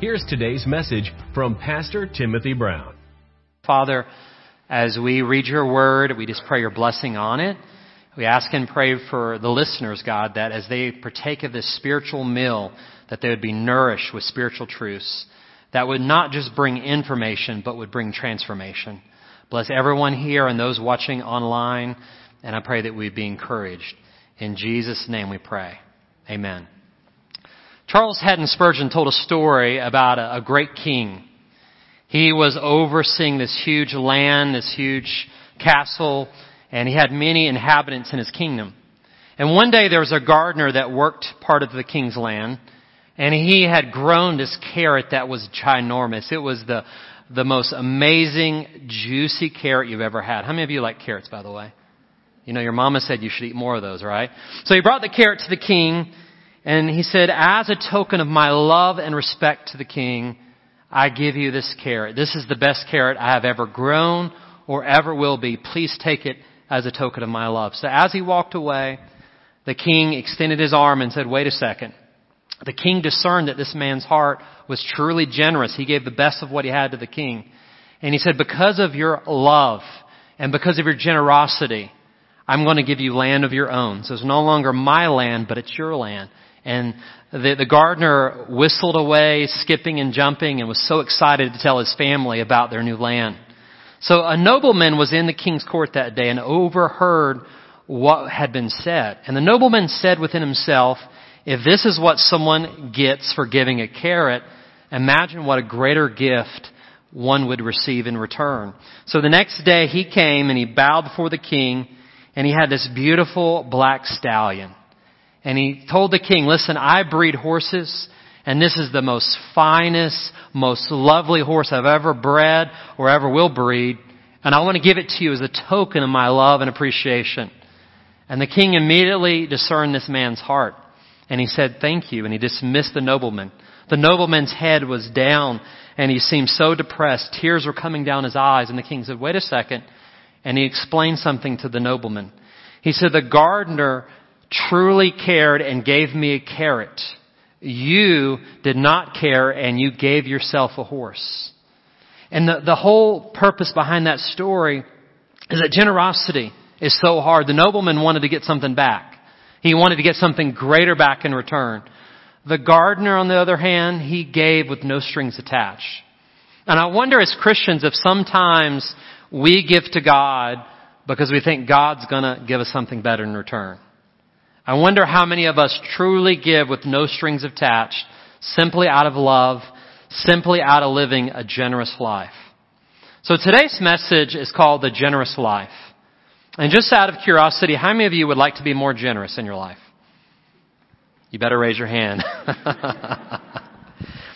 here's today's message from Pastor Timothy Brown. Father, as we read your word, we just pray your blessing on it. We ask and pray for the listeners, God, that as they partake of this spiritual meal, that they would be nourished with spiritual truths that would not just bring information, but would bring transformation. Bless everyone here and those watching online, and I pray that we'd be encouraged. In Jesus' name we pray. Amen. Charles Haddon Spurgeon told a story about a, a great king. He was overseeing this huge land, this huge castle, and he had many inhabitants in his kingdom. And one day there was a gardener that worked part of the king's land, and he had grown this carrot that was ginormous. It was the, the most amazing, juicy carrot you've ever had. How many of you like carrots, by the way? You know, your mama said you should eat more of those, right? So he brought the carrot to the king, and he said, as a token of my love and respect to the king, I give you this carrot. This is the best carrot I have ever grown or ever will be. Please take it as a token of my love. So as he walked away, the king extended his arm and said, wait a second. The king discerned that this man's heart was truly generous. He gave the best of what he had to the king. And he said, because of your love and because of your generosity, I'm going to give you land of your own. So it's no longer my land, but it's your land. And the, the gardener whistled away, skipping and jumping, and was so excited to tell his family about their new land. So a nobleman was in the king's court that day and overheard what had been said. And the nobleman said within himself, if this is what someone gets for giving a carrot, imagine what a greater gift one would receive in return. So the next day he came and he bowed before the king and he had this beautiful black stallion. And he told the king, listen, I breed horses and this is the most finest, most lovely horse I've ever bred or ever will breed. And I want to give it to you as a token of my love and appreciation. And the king immediately discerned this man's heart. And he said, thank you. And he dismissed the nobleman. The nobleman's head was down and he seemed so depressed. Tears were coming down his eyes. And the king said, wait a second. And he explained something to the nobleman. He said, the gardener truly cared and gave me a carrot. You did not care and you gave yourself a horse. And the, the whole purpose behind that story is that generosity is so hard. The nobleman wanted to get something back. He wanted to get something greater back in return. The gardener, on the other hand, he gave with no strings attached. And I wonder as Christians if sometimes we give to God because we think God's gonna give us something better in return. I wonder how many of us truly give with no strings attached, simply out of love, simply out of living a generous life. So today's message is called The Generous Life. And just out of curiosity, how many of you would like to be more generous in your life? You better raise your hand.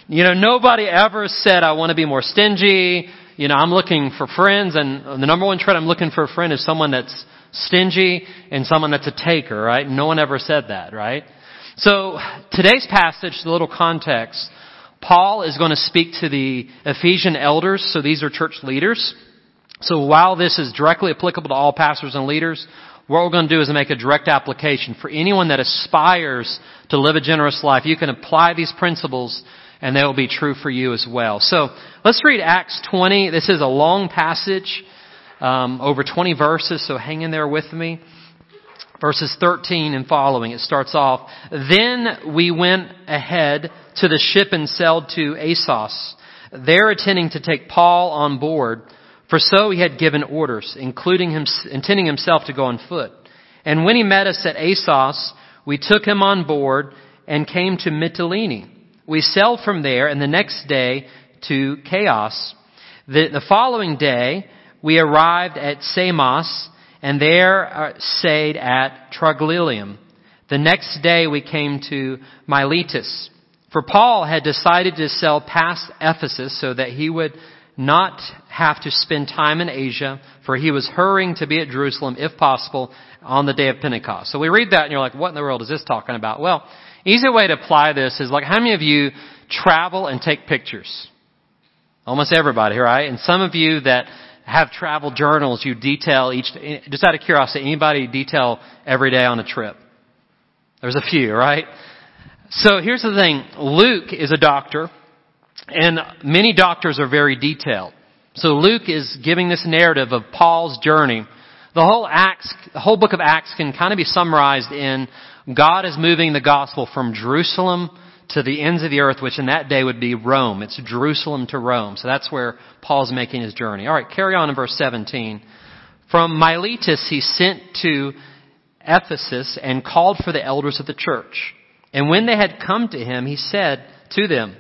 you know, nobody ever said, I want to be more stingy. You know, I'm looking for friends, and the number one trait I'm looking for a friend is someone that's stingy and someone that's a taker, right? No one ever said that, right? So, today's passage, the little context, Paul is going to speak to the Ephesian elders, so these are church leaders. So while this is directly applicable to all pastors and leaders, what we're going to do is make a direct application for anyone that aspires to live a generous life. You can apply these principles and they will be true for you as well. So let's read Acts 20. This is a long passage, um, over 20 verses, so hang in there with me. Verses 13 and following, it starts off, Then we went ahead to the ship and sailed to Assos, there intending to take Paul on board, for so he had given orders, including him, intending himself to go on foot. And when he met us at Assos, we took him on board and came to Mytilene. We sailed from there and the next day to Chios. The, the following day, we arrived at Samos and there uh, stayed at Trogyllium. The next day we came to Miletus. For Paul had decided to sail past Ephesus so that he would not have to spend time in Asia, for he was hurrying to be at Jerusalem, if possible, on the day of Pentecost. So we read that and you're like, what in the world is this talking about? Well, easy way to apply this is like, how many of you travel and take pictures? Almost everybody, right? And some of you that have travel journals, you detail each, just out of curiosity, anybody detail every day on a trip? There's a few, right? So here's the thing. Luke is a doctor, and many doctors are very detailed. So Luke is giving this narrative of Paul's journey. The whole Acts, the whole book of Acts can kind of be summarized in God is moving the gospel from Jerusalem to the ends of the earth, which in that day would be Rome. It's Jerusalem to Rome. So that's where Paul's making his journey. Alright, carry on in verse 17. From Miletus he sent to Ephesus and called for the elders of the church. And when they had come to him, he said to them,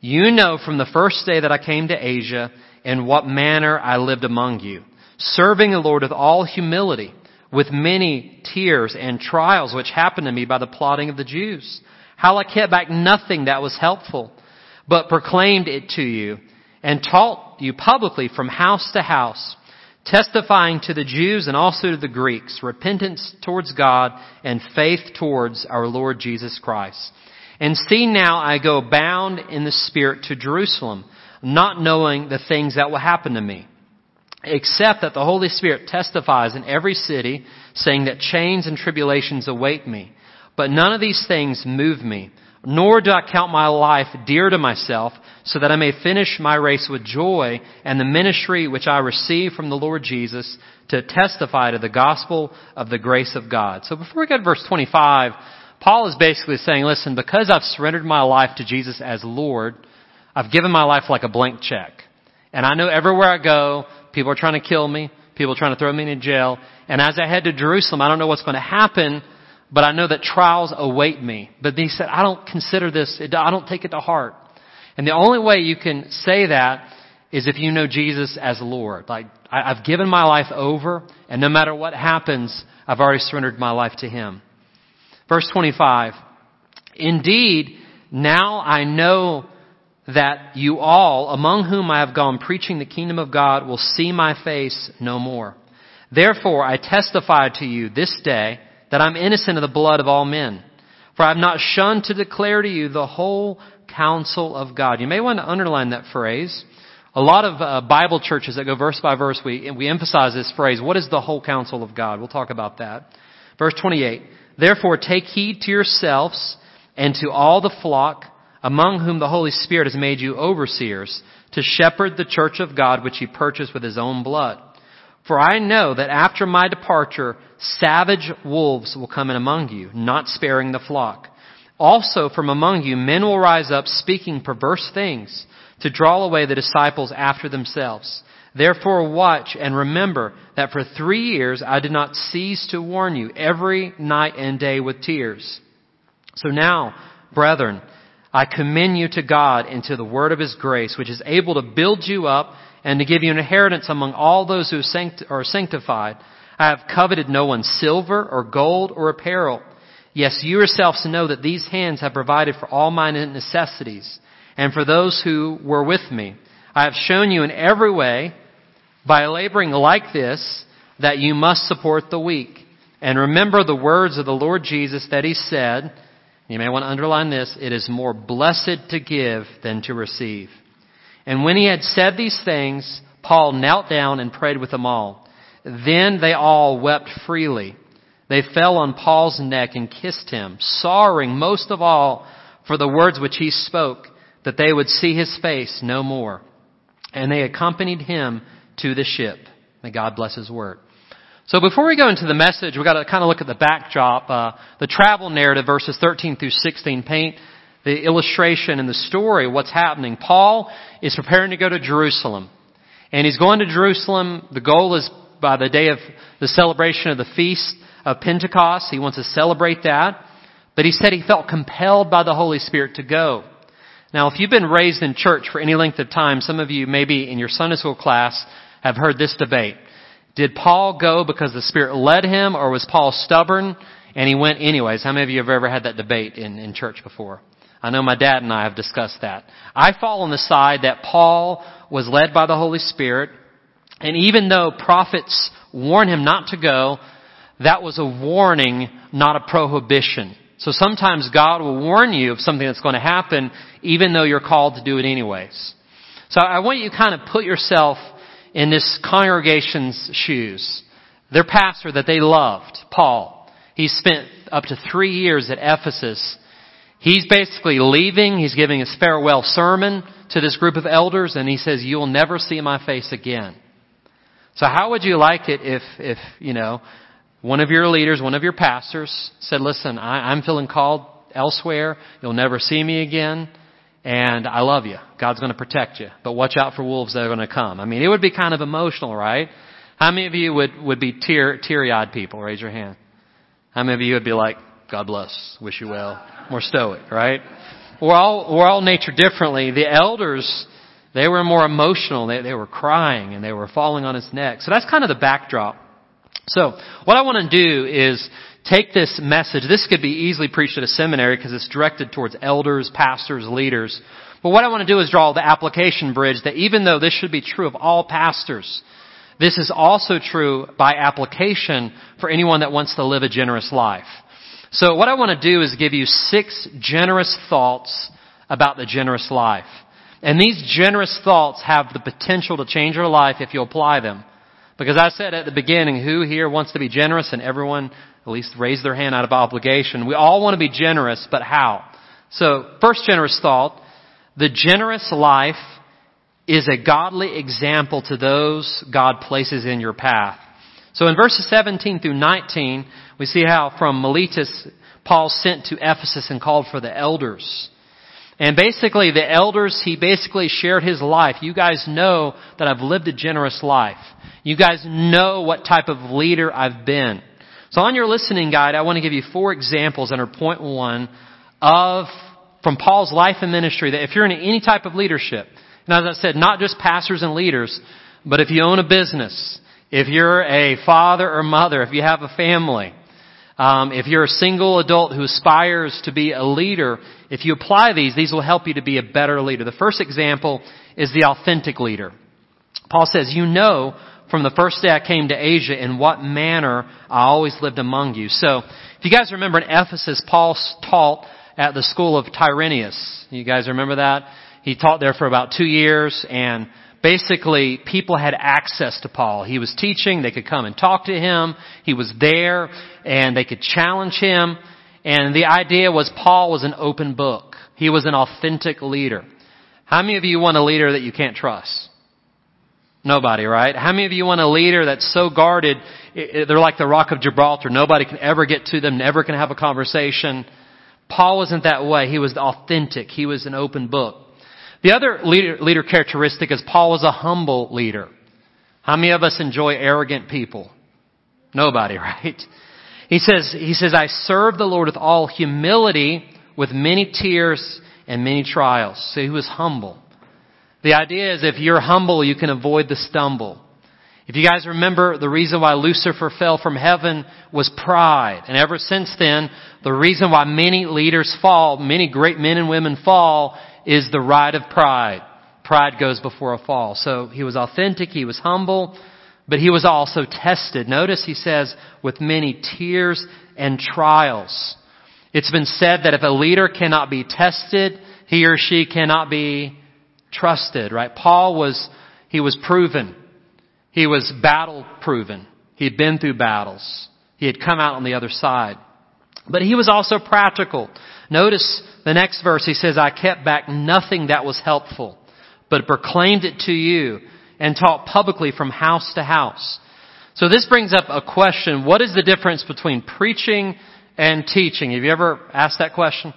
You know from the first day that I came to Asia in what manner I lived among you, serving the Lord with all humility, with many tears and trials which happened to me by the plotting of the Jews how I kept back nothing that was helpful, but proclaimed it to you and taught you publicly from house to house, testifying to the Jews and also to the Greeks, repentance towards God and faith towards our Lord Jesus Christ. And see now I go bound in the Spirit to Jerusalem, not knowing the things that will happen to me, except that the Holy Spirit testifies in every city, saying that chains and tribulations await me. But none of these things move me, nor do I count my life dear to myself, so that I may finish my race with joy and the ministry which I receive from the Lord Jesus to testify to the gospel of the grace of God. So before we get to verse 25, Paul is basically saying, listen, because I've surrendered my life to Jesus as Lord, I've given my life like a blank check. And I know everywhere I go, people are trying to kill me, people are trying to throw me in jail, and as I head to Jerusalem, I don't know what's going to happen, but I know that trials await me. But he said, I don't consider this, I don't take it to heart. And the only way you can say that is if you know Jesus as Lord. Like, I've given my life over, and no matter what happens, I've already surrendered my life to Him. Verse 25. Indeed, now I know that you all, among whom I have gone preaching the kingdom of God, will see my face no more. Therefore, I testify to you this day that I'm innocent of the blood of all men. For I have not shunned to declare to you the whole counsel of God. You may want to underline that phrase. A lot of uh, Bible churches that go verse by verse, we, we emphasize this phrase, what is the whole counsel of God? We'll talk about that. Verse 28, Therefore take heed to yourselves and to all the flock among whom the Holy Spirit has made you overseers to shepherd the church of God which he purchased with his own blood. For I know that after my departure, savage wolves will come in among you, not sparing the flock. Also from among you, men will rise up speaking perverse things to draw away the disciples after themselves. Therefore watch and remember that for three years I did not cease to warn you every night and day with tears. So now, brethren, I commend you to God and to the word of His grace, which is able to build you up and to give you an inheritance among all those who are sanctified. I have coveted no one's silver or gold or apparel. Yes, you yourselves know that these hands have provided for all my necessities and for those who were with me. I have shown you in every way by laboring like this that you must support the weak. And remember the words of the Lord Jesus that he said, you may want to underline this, it is more blessed to give than to receive. And when he had said these things, Paul knelt down and prayed with them all. Then they all wept freely. They fell on Paul's neck and kissed him, sorrowing most of all for the words which he spoke, that they would see his face no more. And they accompanied him to the ship. May God bless his word. So before we go into the message, we've got to kind of look at the backdrop. Uh, the travel narrative, verses 13 through 16, paint the illustration and the story of what's happening. Paul is preparing to go to Jerusalem. And he's going to Jerusalem. The goal is by the day of the celebration of the feast of Pentecost. He wants to celebrate that. But he said he felt compelled by the Holy Spirit to go. Now, if you've been raised in church for any length of time, some of you maybe in your Sunday school class have heard this debate. Did Paul go because the Spirit led him or was Paul stubborn and he went anyways? How many of you have ever had that debate in, in church before? I know my dad and I have discussed that. I fall on the side that Paul was led by the Holy Spirit, and even though prophets warn him not to go, that was a warning, not a prohibition. So sometimes God will warn you of something that's going to happen, even though you're called to do it anyways. So I want you to kind of put yourself in this congregation's shoes. Their pastor that they loved, Paul, he spent up to three years at Ephesus. He's basically leaving. He's giving his farewell sermon to this group of elders and he says, you'll never see my face again. So how would you like it if, if, you know, one of your leaders, one of your pastors said, listen, I, I'm feeling called elsewhere. You'll never see me again. And I love you. God's going to protect you. But watch out for wolves that are going to come. I mean, it would be kind of emotional, right? How many of you would, would be tear, teary-eyed people? Raise your hand. How many of you would be like, God bless, wish you well, more stoic, right? We're all, we're all nature differently. The elders, they were more emotional. They, they were crying and they were falling on his neck. So that's kind of the backdrop. So, what I want to do is take this message. This could be easily preached at a seminary because it's directed towards elders, pastors, leaders. But what I want to do is draw the application bridge that even though this should be true of all pastors, this is also true by application for anyone that wants to live a generous life. So what I want to do is give you six generous thoughts about the generous life. And these generous thoughts have the potential to change your life if you apply them. Because I said at the beginning, who here wants to be generous? And everyone at least raised their hand out of obligation. We all want to be generous, but how? So, first generous thought, the generous life is a godly example to those God places in your path. So in verses 17 through 19, we see how from Miletus, Paul sent to Ephesus and called for the elders. And basically, the elders, he basically shared his life. You guys know that I've lived a generous life. You guys know what type of leader I've been. So on your listening guide, I want to give you four examples under point one of, from Paul's life and ministry that if you're in any type of leadership, and as I said, not just pastors and leaders, but if you own a business, if you're a father or mother, if you have a family, um, if you're a single adult who aspires to be a leader, if you apply these, these will help you to be a better leader. The first example is the authentic leader. Paul says, you know from the first day I came to Asia in what manner I always lived among you. So, if you guys remember in Ephesus, Paul taught at the school of Tyrannus. You guys remember that? He taught there for about two years and basically people had access to Paul. He was teaching, they could come and talk to him. He was there and they could challenge him. And the idea was Paul was an open book. He was an authentic leader. How many of you want a leader that you can't trust? Nobody, right? How many of you want a leader that's so guarded, they're like the rock of Gibraltar. Nobody can ever get to them, never can have a conversation. Paul wasn't that way. He was authentic. He was an open book. The other leader, leader characteristic is Paul was a humble leader. How many of us enjoy arrogant people? Nobody, right? He says, he says, I serve the Lord with all humility, with many tears and many trials. So he was humble. The idea is if you're humble, you can avoid the stumble. If you guys remember, the reason why Lucifer fell from heaven was pride. And ever since then, the reason why many leaders fall, many great men and women fall, is the ride of pride. Pride goes before a fall. So he was authentic, he was humble, but he was also tested. Notice he says, with many tears and trials. It's been said that if a leader cannot be tested, he or she cannot be trusted, right? Paul was, he was proven. He was battle proven. He had been through battles. He had come out on the other side. But he was also practical. Notice the next verse. He says, I kept back nothing that was helpful, but proclaimed it to you and taught publicly from house to house. So this brings up a question. What is the difference between preaching and teaching? Have you ever asked that question?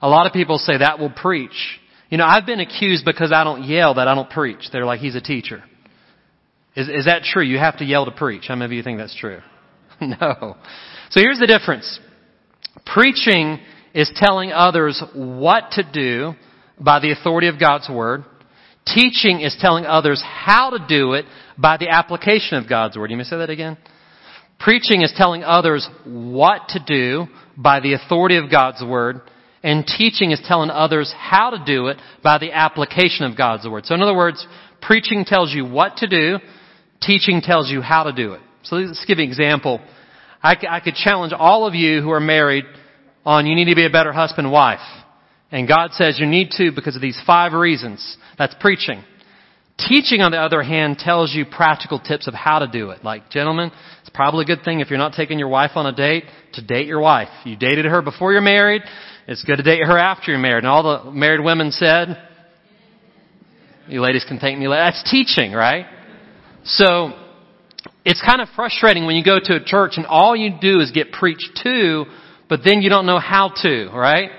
A lot of people say that will preach. You know, I've been accused because I don't yell that I don't preach. They're like, he's a teacher. Is, is that true? You have to yell to preach. How many of you think that's true? no. So here's the difference. Preaching is telling others what to do by the authority of God's Word. Teaching is telling others how to do it by the application of God's Word. You may say that again? Preaching is telling others what to do by the authority of God's Word. And teaching is telling others how to do it by the application of God's Word. So in other words, preaching tells you what to do, teaching tells you how to do it. So let's give an example. I, I could challenge all of you who are married Oh, on you need to be a better husband wife. And God says you need to because of these five reasons. That's preaching. Teaching, on the other hand, tells you practical tips of how to do it. Like, gentlemen, it's probably a good thing if you're not taking your wife on a date to date your wife. You dated her before you're married. It's good to date her after you're married. And all the married women said, you ladies can thank me. That's teaching, right? So, it's kind of frustrating when you go to a church and all you do is get preached to, but then you don't know how to, right?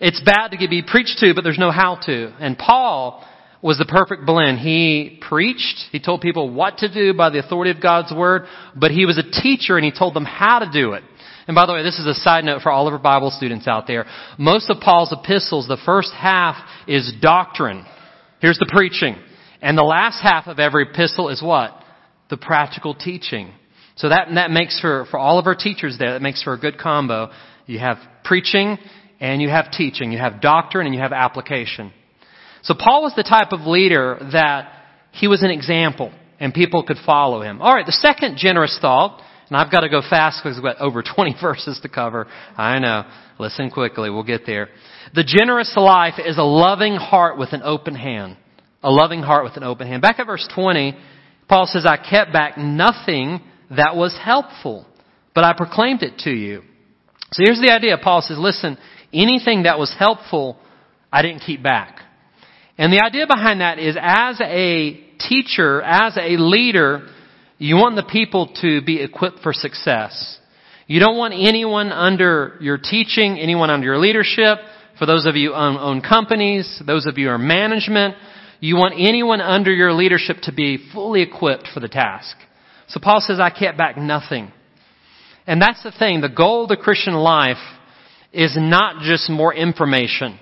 It's bad to be preached to, but there's no how to. And Paul was the perfect blend. He preached, he told people what to do by the authority of God's word, but he was a teacher and he told them how to do it. And by the way, this is a side note for all of our Bible students out there. Most of Paul's epistles, the first half is doctrine. Here's the preaching. And the last half of every epistle is what? The practical teaching. So that, that makes for, for all of our teachers there, that makes for a good combo. You have preaching and you have teaching. You have doctrine and you have application. So Paul was the type of leader that he was an example and people could follow him. Alright, the second generous thought, and I've got to go fast because we've got over 20 verses to cover. I know. Listen quickly. We'll get there. The generous life is a loving heart with an open hand. A loving heart with an open hand. Back at verse 20, Paul says, I kept back nothing that was helpful, but I proclaimed it to you. So here's the idea. Paul says, listen, anything that was helpful, I didn't keep back. And the idea behind that is as a teacher, as a leader, you want the people to be equipped for success. You don't want anyone under your teaching, anyone under your leadership, for those of you who own, own companies, those of you who are management, you want anyone under your leadership to be fully equipped for the task. So Paul says, I kept back nothing. And that's the thing. The goal of the Christian life is not just more information.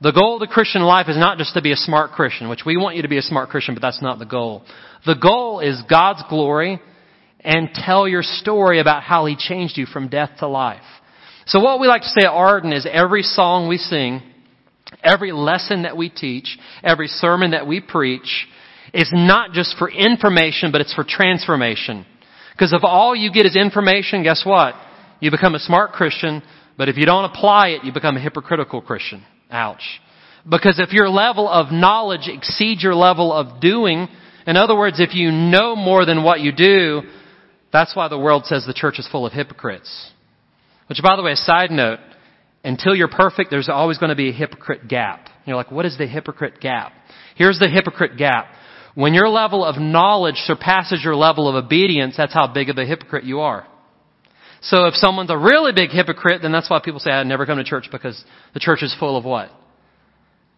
The goal of the Christian life is not just to be a smart Christian, which we want you to be a smart Christian, but that's not the goal. The goal is God's glory and tell your story about how He changed you from death to life. So what we like to say at Arden is every song we sing, every lesson that we teach, every sermon that we preach is not just for information, but it's for transformation. Because if all you get is information, guess what? You become a smart Christian, but if you don't apply it, you become a hypocritical Christian. Ouch. Because if your level of knowledge exceeds your level of doing, in other words, if you know more than what you do, that's why the world says the church is full of hypocrites. Which, by the way, a side note, until you're perfect, there's always going to be a hypocrite gap. You're like, what is the hypocrite gap? Here's the hypocrite gap. When your level of knowledge surpasses your level of obedience, that's how big of a hypocrite you are. So if someone's a really big hypocrite, then that's why people say, I never come to church because the church is full of what?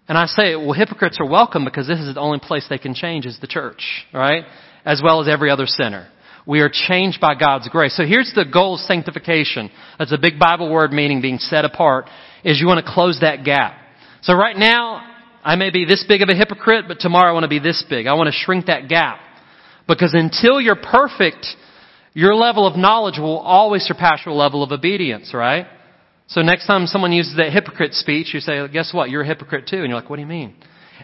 And I say, well, hypocrites are welcome because this is the only place they can change is the church, right? As well as every other sinner. We are changed by God's grace. So here's the goal of sanctification. That's a big Bible word meaning being set apart, is you want to close that gap. So right now, I may be this big of a hypocrite, but tomorrow I want to be this big. I want to shrink that gap. Because until you're perfect, your level of knowledge will always surpass your level of obedience, right? So next time someone uses that hypocrite speech, you say, guess what? You're a hypocrite too. And you're like, what do you mean?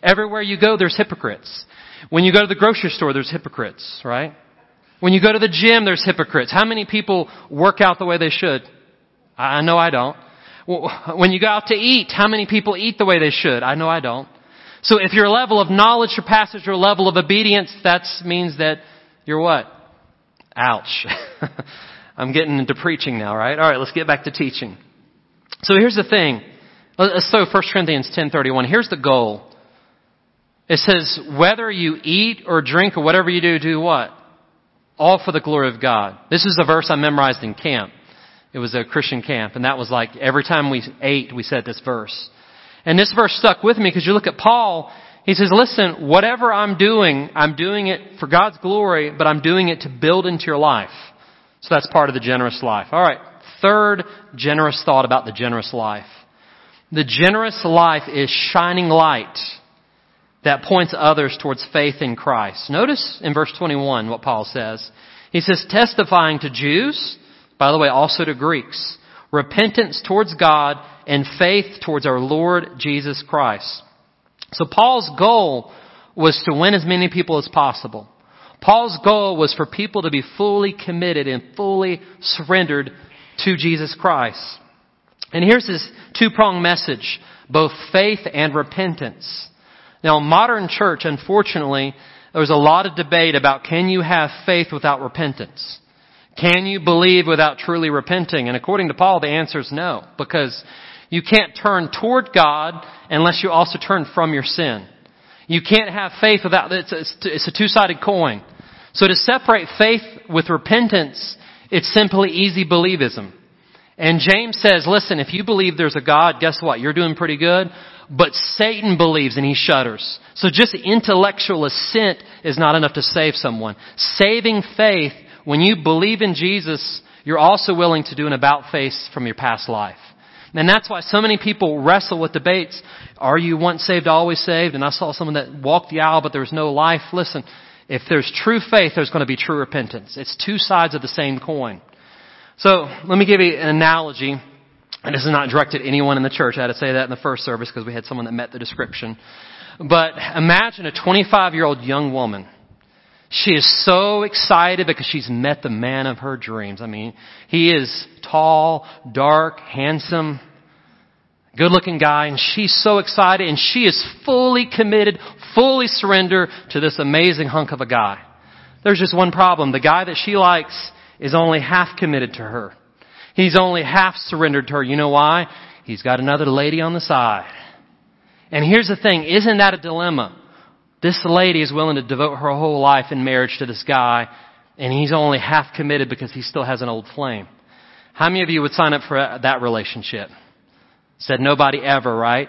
Everywhere you go, there's hypocrites. When you go to the grocery store, there's hypocrites, right? When you go to the gym, there's hypocrites. How many people work out the way they should? I know I don't. When you go out to eat, how many people eat the way they should? I know I don't. So if your level of knowledge surpasses your level of obedience, that means that you're what? Ouch. I'm getting into preaching now, right? All right, let's get back to teaching. So here's the thing. Let's So 1 Corinthians 10:31. Here's the goal. It says, whether you eat or drink or whatever you do, do what? All for the glory of God. This is a verse I memorized in camp. It was a Christian camp, and that was like every time we ate, we said this verse. And this verse stuck with me because you look at Paul, he says, listen, whatever I'm doing, I'm doing it for God's glory, but I'm doing it to build into your life. So that's part of the generous life. Alright. Third generous thought about the generous life. The generous life is shining light that points others towards faith in Christ. Notice in verse 21 what Paul says. He says, testifying to Jews, by the way, also to Greeks, repentance towards God and faith towards our Lord Jesus Christ. So Paul's goal was to win as many people as possible. Paul's goal was for people to be fully committed and fully surrendered to Jesus Christ. And here's his two-pronged message, both faith and repentance. Now, modern church, unfortunately, there's a lot of debate about can you have faith without repentance? Can you believe without truly repenting? And according to Paul, the answer is no, because you can't turn toward God unless you also turn from your sin. You can't have faith without, it's a, it's a two-sided coin. So to separate faith with repentance, it's simply easy believism. And James says, listen, if you believe there's a God, guess what? You're doing pretty good. But Satan believes and he shudders. So just intellectual assent is not enough to save someone. Saving faith, when you believe in Jesus, you're also willing to do an about face from your past life. And that's why so many people wrestle with debates. Are you once saved, always saved? And I saw someone that walked the aisle, but there was no life. Listen, if there's true faith, there's going to be true repentance. It's two sides of the same coin. So, let me give you an analogy. And this is not directed at anyone in the church. I had to say that in the first service because we had someone that met the description. But imagine a 25 year old young woman she is so excited because she's met the man of her dreams. I mean, he is tall, dark, handsome, good looking guy, and she's so excited and she is fully committed, fully surrendered to this amazing hunk of a guy. There's just one problem. The guy that she likes is only half committed to her. He's only half surrendered to her. You know why? He's got another lady on the side. And here's the thing, isn't that a dilemma? This lady is willing to devote her whole life in marriage to this guy, and he's only half committed because he still has an old flame. How many of you would sign up for that relationship? Said nobody ever, right?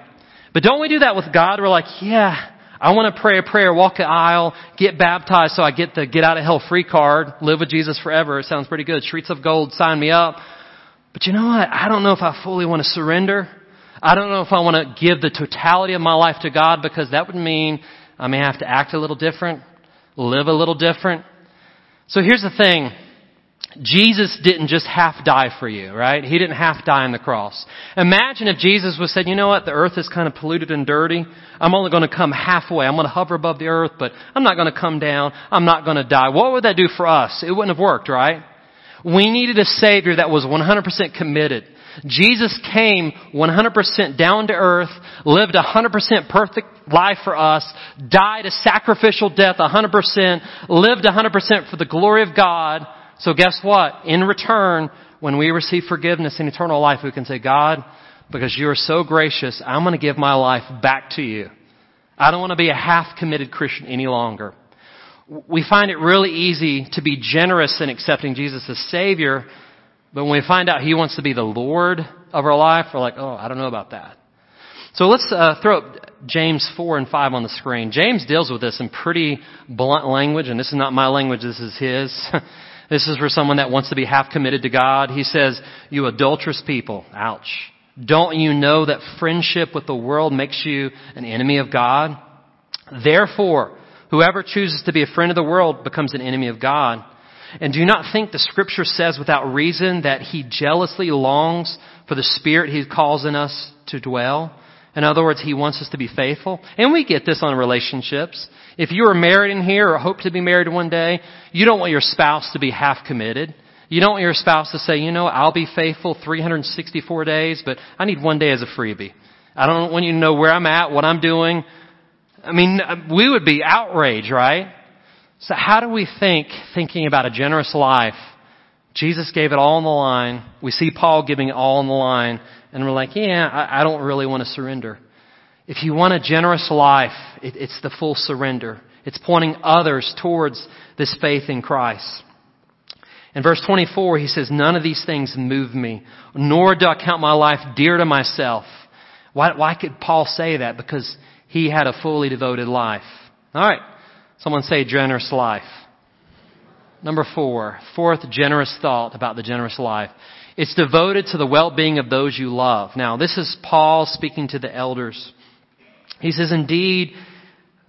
But don't we do that with God? We're like, yeah, I want to pray a prayer, walk the aisle, get baptized so I get the get out of hell free card, live with Jesus forever. It sounds pretty good. Streets of gold, sign me up. But you know what? I don't know if I fully want to surrender. I don't know if I want to give the totality of my life to God because that would mean I may have to act a little different, live a little different. So here's the thing. Jesus didn't just half die for you, right? He didn't half die on the cross. Imagine if Jesus was said, you know what, the earth is kind of polluted and dirty. I'm only going to come halfway. I'm going to hover above the earth, but I'm not going to come down. I'm not going to die. What would that do for us? It wouldn't have worked, right? We needed a Savior that was 100% committed. Jesus came 100% down to earth, lived a 100% perfect life for us, died a sacrificial death 100%, lived 100% for the glory of God. So guess what? In return, when we receive forgiveness and eternal life, we can say, God, because you are so gracious, I'm going to give my life back to you. I don't want to be a half committed Christian any longer. We find it really easy to be generous in accepting Jesus as Savior but when we find out He wants to be the Lord of our life, we're like, oh, I don't know about that. So let's uh, throw up James 4 and 5 on the screen. James deals with this in pretty blunt language, and this is not my language, this is his. this is for someone that wants to be half committed to God. He says, You adulterous people, ouch. Don't you know that friendship with the world makes you an enemy of God? Therefore, whoever chooses to be a friend of the world becomes an enemy of God. And do not think the scripture says without reason that he jealously longs for the spirit he calls in us to dwell. In other words, he wants us to be faithful. And we get this on relationships. If you are married in here or hope to be married one day, you don't want your spouse to be half committed. You don't want your spouse to say, you know, I'll be faithful 364 days, but I need one day as a freebie. I don't want you to know where I'm at, what I'm doing. I mean, we would be outraged, right? So how do we think, thinking about a generous life? Jesus gave it all on the line. We see Paul giving it all on the line. And we're like, yeah, I, I don't really want to surrender. If you want a generous life, it, it's the full surrender. It's pointing others towards this faith in Christ. In verse 24, he says, None of these things move me, nor do I count my life dear to myself. Why, why could Paul say that? Because he had a fully devoted life. All right. Someone say generous life. Number four, fourth generous thought about the generous life. It's devoted to the well-being of those you love. Now, this is Paul speaking to the elders. He says, indeed,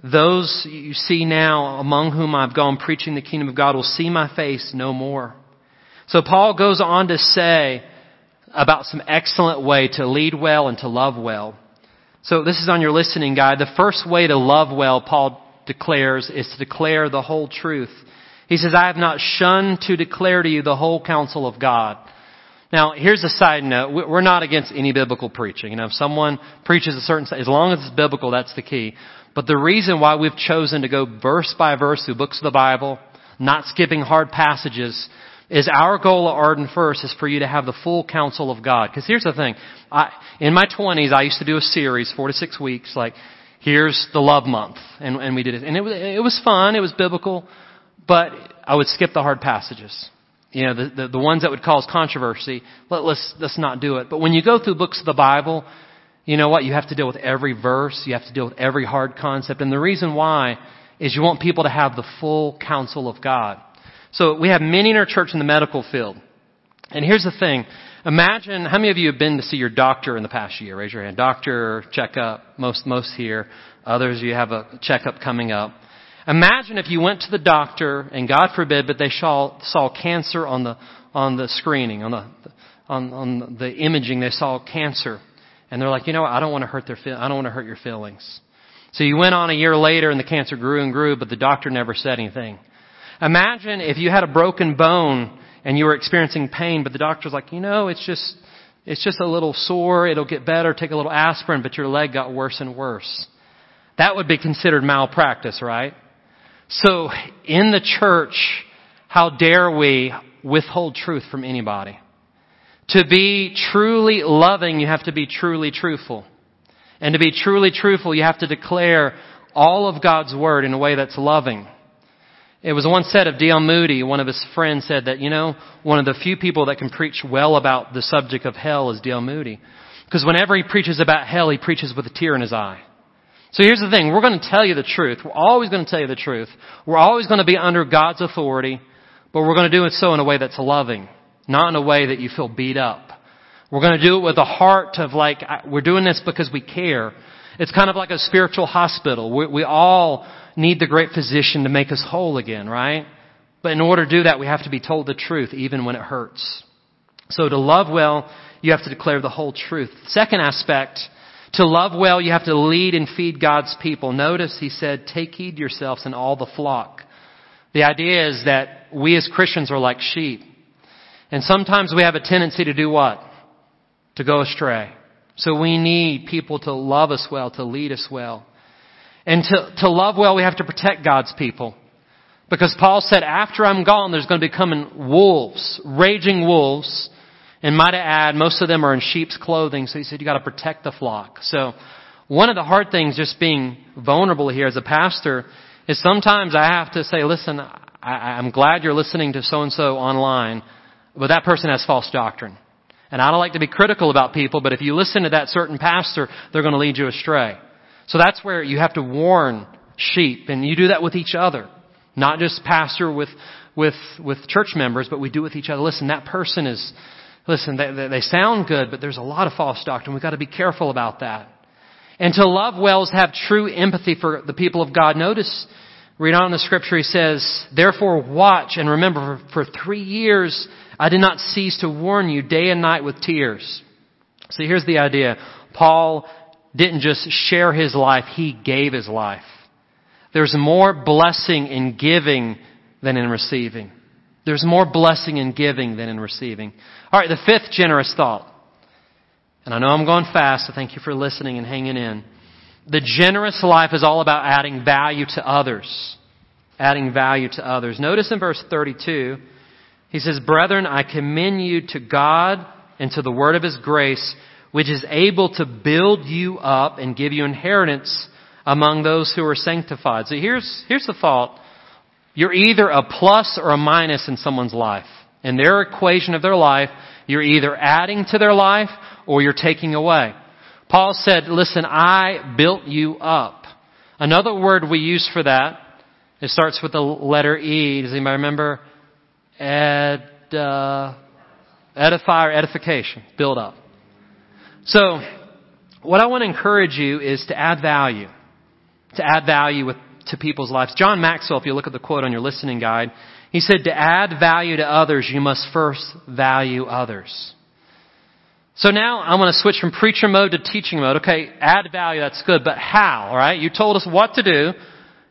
those you see now among whom I've gone preaching the kingdom of God will see my face no more. So Paul goes on to say, about some excellent way to lead well and to love well. So this is on your listening guide. The first way to love well, Paul declares, is to declare the whole truth. He says, I have not shunned to declare to you the whole counsel of God. Now, here's a side note. We're not against any biblical preaching. You know, if someone preaches a certain, as long as it's biblical, that's the key. But the reason why we've chosen to go verse by verse through books of the Bible, not skipping hard passages, is our goal at Arden First is for you to have the full counsel of God. Because here's the thing. I, in my 20s, I used to do a series, four to six weeks, like, here's the love month. And, and we did it. And it was, it was fun. It was biblical. But I would skip the hard passages. You know, the, the, the ones that would cause controversy. Let, let's, let's not do it. But when you go through books of the Bible, you know what? You have to deal with every verse. You have to deal with every hard concept. And the reason why is you want people to have the full counsel of God. So we have many in our church in the medical field. And here's the thing. Imagine, how many of you have been to see your doctor in the past year? Raise your hand. Doctor, checkup. Most, most here. Others, you have a checkup coming up. Imagine if you went to the doctor and God forbid, but they saw, saw cancer on the, on the screening, on the, on, on the imaging, they saw cancer. And they're like, you know what? I don't want to hurt their, I don't want to hurt your feelings. So you went on a year later and the cancer grew and grew, but the doctor never said anything. Imagine if you had a broken bone and you were experiencing pain, but the doctor's like, you know, it's just, it's just a little sore. It'll get better. Take a little aspirin, but your leg got worse and worse. That would be considered malpractice, right? So in the church, how dare we withhold truth from anybody? To be truly loving, you have to be truly truthful. And to be truly truthful, you have to declare all of God's Word in a way that's loving. It was once said of D.L. Moody, one of his friends said that, you know, one of the few people that can preach well about the subject of hell is D.L. Moody. Because whenever he preaches about hell, he preaches with a tear in his eye. So here's the thing. We're going to tell you the truth. We're always going to tell you the truth. We're always going to be under God's authority, but we're going to do it so in a way that's loving, not in a way that you feel beat up. We're going to do it with a heart of like, we're doing this because we care. It's kind of like a spiritual hospital. We, we all need the great physician to make us whole again, right? But in order to do that, we have to be told the truth even when it hurts. So to love well, you have to declare the whole truth. Second aspect, to love well, you have to lead and feed God's people. Notice he said, take heed yourselves and all the flock. The idea is that we as Christians are like sheep. And sometimes we have a tendency to do what? To go astray. So we need people to love us well, to lead us well. And to, to love well, we have to protect God's people. Because Paul said, after I'm gone, there's going to be coming wolves, raging wolves. And might I add, most of them are in sheep's clothing. So he said, you got to protect the flock. So one of the hard things just being vulnerable here as a pastor is sometimes I have to say, listen, I, I'm glad you're listening to so and so online, but that person has false doctrine. And I don't like to be critical about people, but if you listen to that certain pastor, they're going to lead you astray. So that's where you have to warn sheep, and you do that with each other. Not just pastor with, with, with church members, but we do with each other. Listen, that person is, listen, they, they sound good, but there's a lot of false doctrine. We've got to be careful about that. And to love well is have true empathy for the people of God. Notice, read on in the scripture, he says, Therefore watch and remember, for, for three years I did not cease to warn you day and night with tears. See, here's the idea. Paul didn't just share his life, he gave his life. There's more blessing in giving than in receiving. There's more blessing in giving than in receiving. All right, the fifth generous thought. And I know I'm going fast, so thank you for listening and hanging in. The generous life is all about adding value to others. Adding value to others. Notice in verse 32, he says, Brethren, I commend you to God and to the word of his grace, which is able to build you up and give you inheritance among those who are sanctified. So here's, here's the thought. You're either a plus or a minus in someone's life. In their equation of their life, you're either adding to their life or you're taking away. Paul said, listen, I built you up. Another word we use for that, it starts with the letter E. Does anybody remember? Ed, uh, edify or edification. Build up. So, what I want to encourage you is to add value. To add value with, to people's lives. John Maxwell, if you look at the quote on your listening guide, he said, to add value to others, you must first value others. So now I'm going to switch from preacher mode to teaching mode. Okay, add value, that's good, but how, alright? You told us what to do.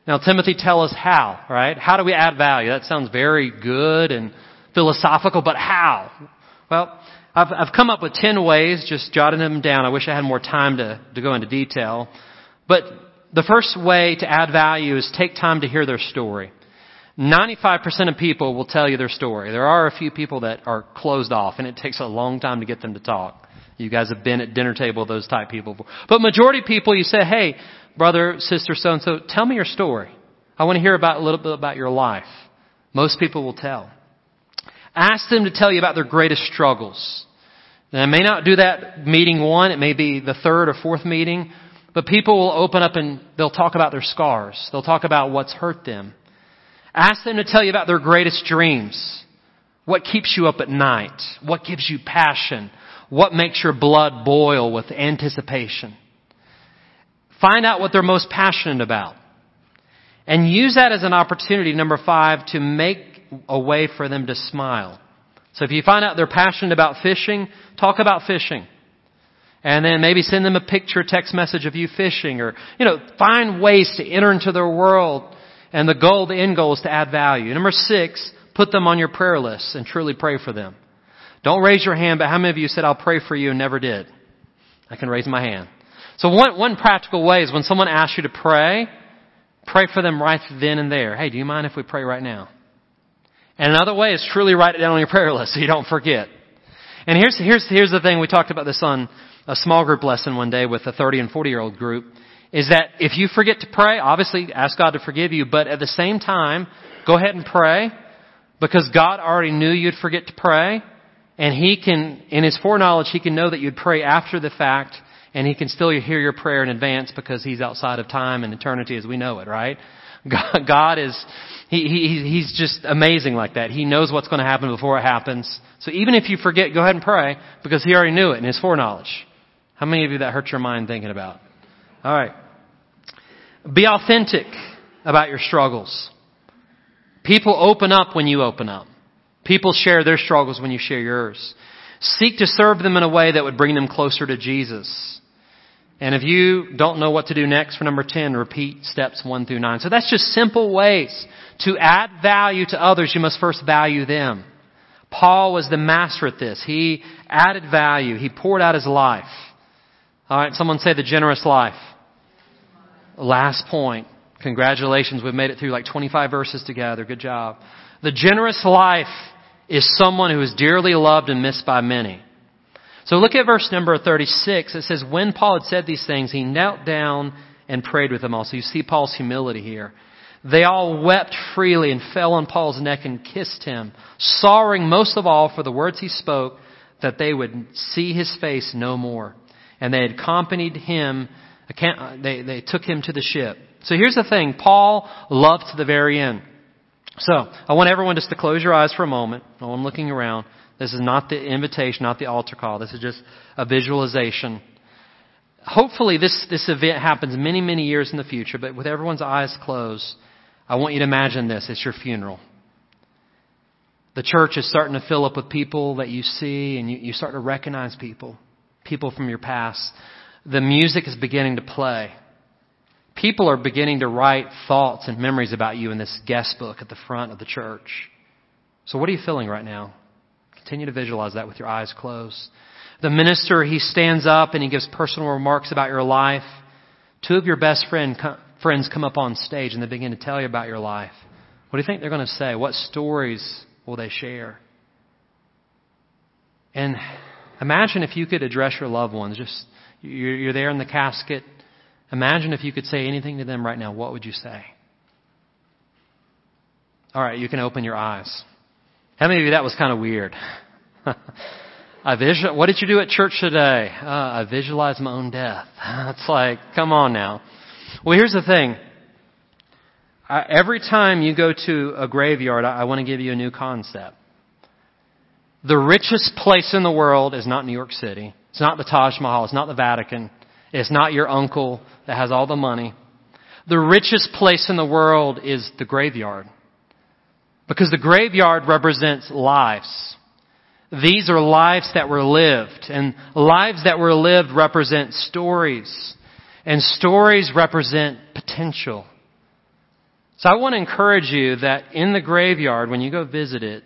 Now Timothy, tell us how, right? How do we add value? That sounds very good and philosophical, but how? Well, I've, I've come up with 10 ways, just jotting them down. I wish I had more time to, to go into detail. But the first way to add value is take time to hear their story. 95% of people will tell you their story. There are a few people that are closed off and it takes a long time to get them to talk. You guys have been at dinner table those type people. But majority people you say, hey, brother, sister, so and so, tell me your story. I want to hear about a little bit about your life. Most people will tell. Ask them to tell you about their greatest struggles. Now, I may not do that meeting one, it may be the third or fourth meeting, but people will open up and they'll talk about their scars. They'll talk about what's hurt them. Ask them to tell you about their greatest dreams. What keeps you up at night? What gives you passion? What makes your blood boil with anticipation? Find out what they're most passionate about. And use that as an opportunity, number five, to make a way for them to smile. So if you find out they're passionate about fishing, talk about fishing. And then maybe send them a picture, text message of you fishing or, you know, find ways to enter into their world. And the goal, the end goal is to add value. Number six, put them on your prayer list and truly pray for them. Don't raise your hand, but how many of you said, I'll pray for you and never did? I can raise my hand. So one, one practical way is when someone asks you to pray, pray for them right then and there. Hey, do you mind if we pray right now? And another way is truly write it down on your prayer list so you don't forget. And here's, here's, here's the thing. We talked about this on a small group lesson one day with a 30 and 40 year old group is that if you forget to pray, obviously ask God to forgive you, but at the same time, go ahead and pray because God already knew you'd forget to pray and He can, in His foreknowledge, He can know that you'd pray after the fact and He can still hear your prayer in advance because He's outside of time and eternity as we know it, right? God is, he, he, He's just amazing like that. He knows what's going to happen before it happens. So even if you forget, go ahead and pray because He already knew it in His foreknowledge. How many of you that hurt your mind thinking about? Alright. Be authentic about your struggles. People open up when you open up. People share their struggles when you share yours. Seek to serve them in a way that would bring them closer to Jesus. And if you don't know what to do next for number 10, repeat steps 1 through 9. So that's just simple ways. To add value to others, you must first value them. Paul was the master at this. He added value. He poured out his life. Alright, someone say the generous life. Last point. Congratulations, we've made it through like 25 verses together. Good job. The generous life is someone who is dearly loved and missed by many. So look at verse number 36. It says, when Paul had said these things, he knelt down and prayed with them all. So you see Paul's humility here. They all wept freely and fell on Paul's neck and kissed him, sorrowing most of all for the words he spoke that they would see his face no more. And they had accompanied him, they, they took him to the ship. So here's the thing. Paul loved to the very end. So, I want everyone just to close your eyes for a moment. I'm looking around. This is not the invitation, not the altar call. This is just a visualization. Hopefully this, this event happens many, many years in the future, but with everyone's eyes closed, I want you to imagine this. It's your funeral. The church is starting to fill up with people that you see and you, you start to recognize people. People from your past. The music is beginning to play. People are beginning to write thoughts and memories about you in this guest book at the front of the church. So what are you feeling right now? Continue to visualize that with your eyes closed. The minister, he stands up and he gives personal remarks about your life. Two of your best friend, friends come up on stage and they begin to tell you about your life. What do you think they're going to say? What stories will they share? And imagine if you could address your loved ones. Just you're there in the casket. Imagine if you could say anything to them right now. What would you say? All right, you can open your eyes. How many of you that was kind of weird? I visual, what did you do at church today? Uh, I visualized my own death. It's like, come on now. Well, here's the thing. I, every time you go to a graveyard, I, I want to give you a new concept. The richest place in the world is not New York City. It's not the Taj Mahal. It's not the Vatican. It's not your uncle that has all the money. The richest place in the world is the graveyard. Because the graveyard represents lives. These are lives that were lived, and lives that were lived represent stories, and stories represent potential. So I want to encourage you that in the graveyard, when you go visit it,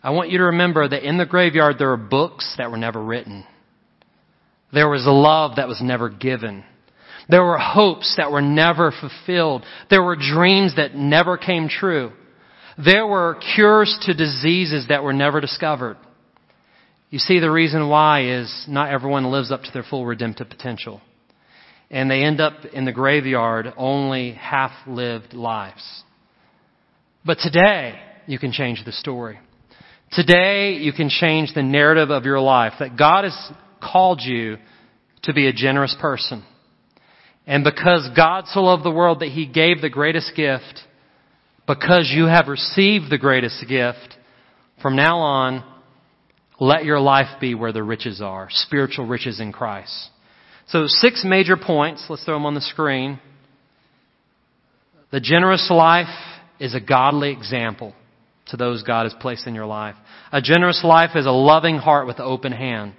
I want you to remember that in the graveyard there are books that were never written. There was love that was never given. There were hopes that were never fulfilled. There were dreams that never came true. There were cures to diseases that were never discovered. You see, the reason why is not everyone lives up to their full redemptive potential. And they end up in the graveyard only half lived lives. But today, you can change the story. Today, you can change the narrative of your life that God has called you to be a generous person. And because God so loved the world that He gave the greatest gift, because you have received the greatest gift, from now on, let your life be where the riches are, spiritual riches in Christ. So six major points. Let's throw them on the screen. The generous life is a godly example to those God has placed in your life. A generous life is a loving heart with an open hand.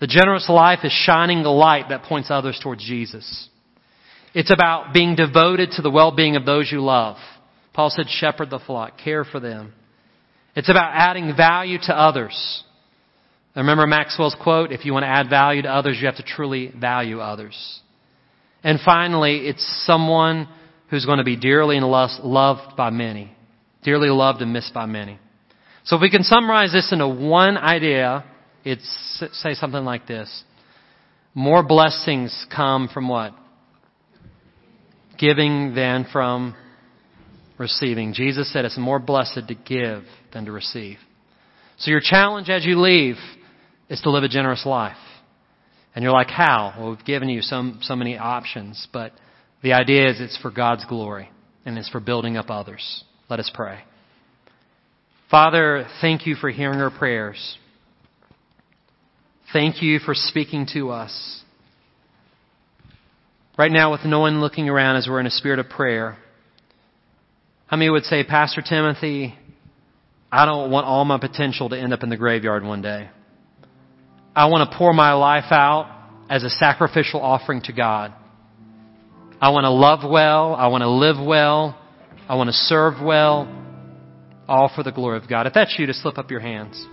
The generous life is shining the light that points others towards Jesus. It's about being devoted to the well-being of those you love. Paul said, shepherd the flock, care for them. It's about adding value to others. Remember Maxwell's quote, if you want to add value to others, you have to truly value others. And finally, it's someone who's going to be dearly and loved by many. Dearly loved and missed by many. So if we can summarize this into one idea, it's say something like this. More blessings come from what? Giving than from receiving. Jesus said it's more blessed to give than to receive. So your challenge as you leave is to live a generous life. And you're like, how? Well, we've given you so, so many options, but the idea is it's for God's glory and it's for building up others. Let us pray. Father, thank you for hearing our prayers. Thank you for speaking to us. Right now, with no one looking around as we're in a spirit of prayer, how many would say, Pastor Timothy, I don't want all my potential to end up in the graveyard one day. I want to pour my life out as a sacrificial offering to God. I want to love well. I want to live well. I want to serve well. All for the glory of God. If that's you, to slip up your hands.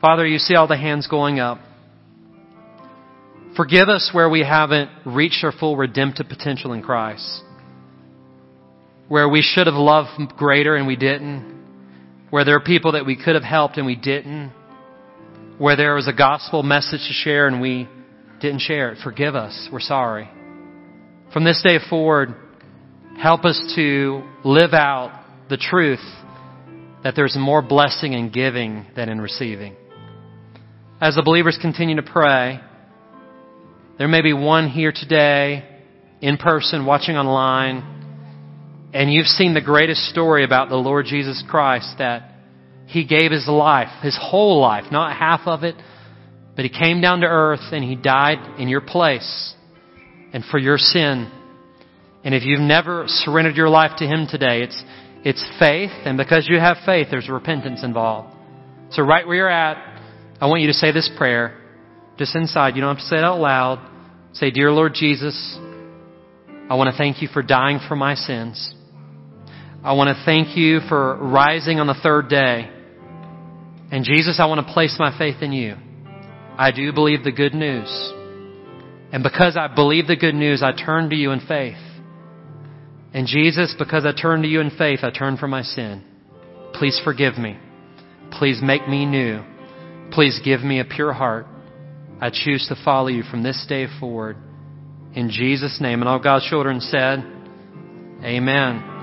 Father, you see all the hands going up. Forgive us where we haven't reached our full redemptive potential in Christ. Where we should have loved greater and we didn't. Where there are people that we could have helped and we didn't. Where there was a gospel message to share and we didn't share it. Forgive us. We're sorry. From this day forward, help us to live out the truth that there's more blessing in giving than in receiving. As the believers continue to pray, there may be one here today, in person, watching online, and you've seen the greatest story about the Lord Jesus Christ that He gave His life, His whole life, not half of it, but He came down to earth and He died in your place and for your sin. And if you've never surrendered your life to Him today, it's, it's faith, and because you have faith, there's repentance involved. So right where you're at, I want you to say this prayer just inside. You don't have to say it out loud. Say, Dear Lord Jesus, I want to thank you for dying for my sins. I want to thank you for rising on the third day. And Jesus, I want to place my faith in you. I do believe the good news. And because I believe the good news, I turn to you in faith. And Jesus, because I turn to you in faith, I turn from my sin. Please forgive me. Please make me new. Please give me a pure heart. I choose to follow you from this day forward. In Jesus' name. And all God's children said, Amen.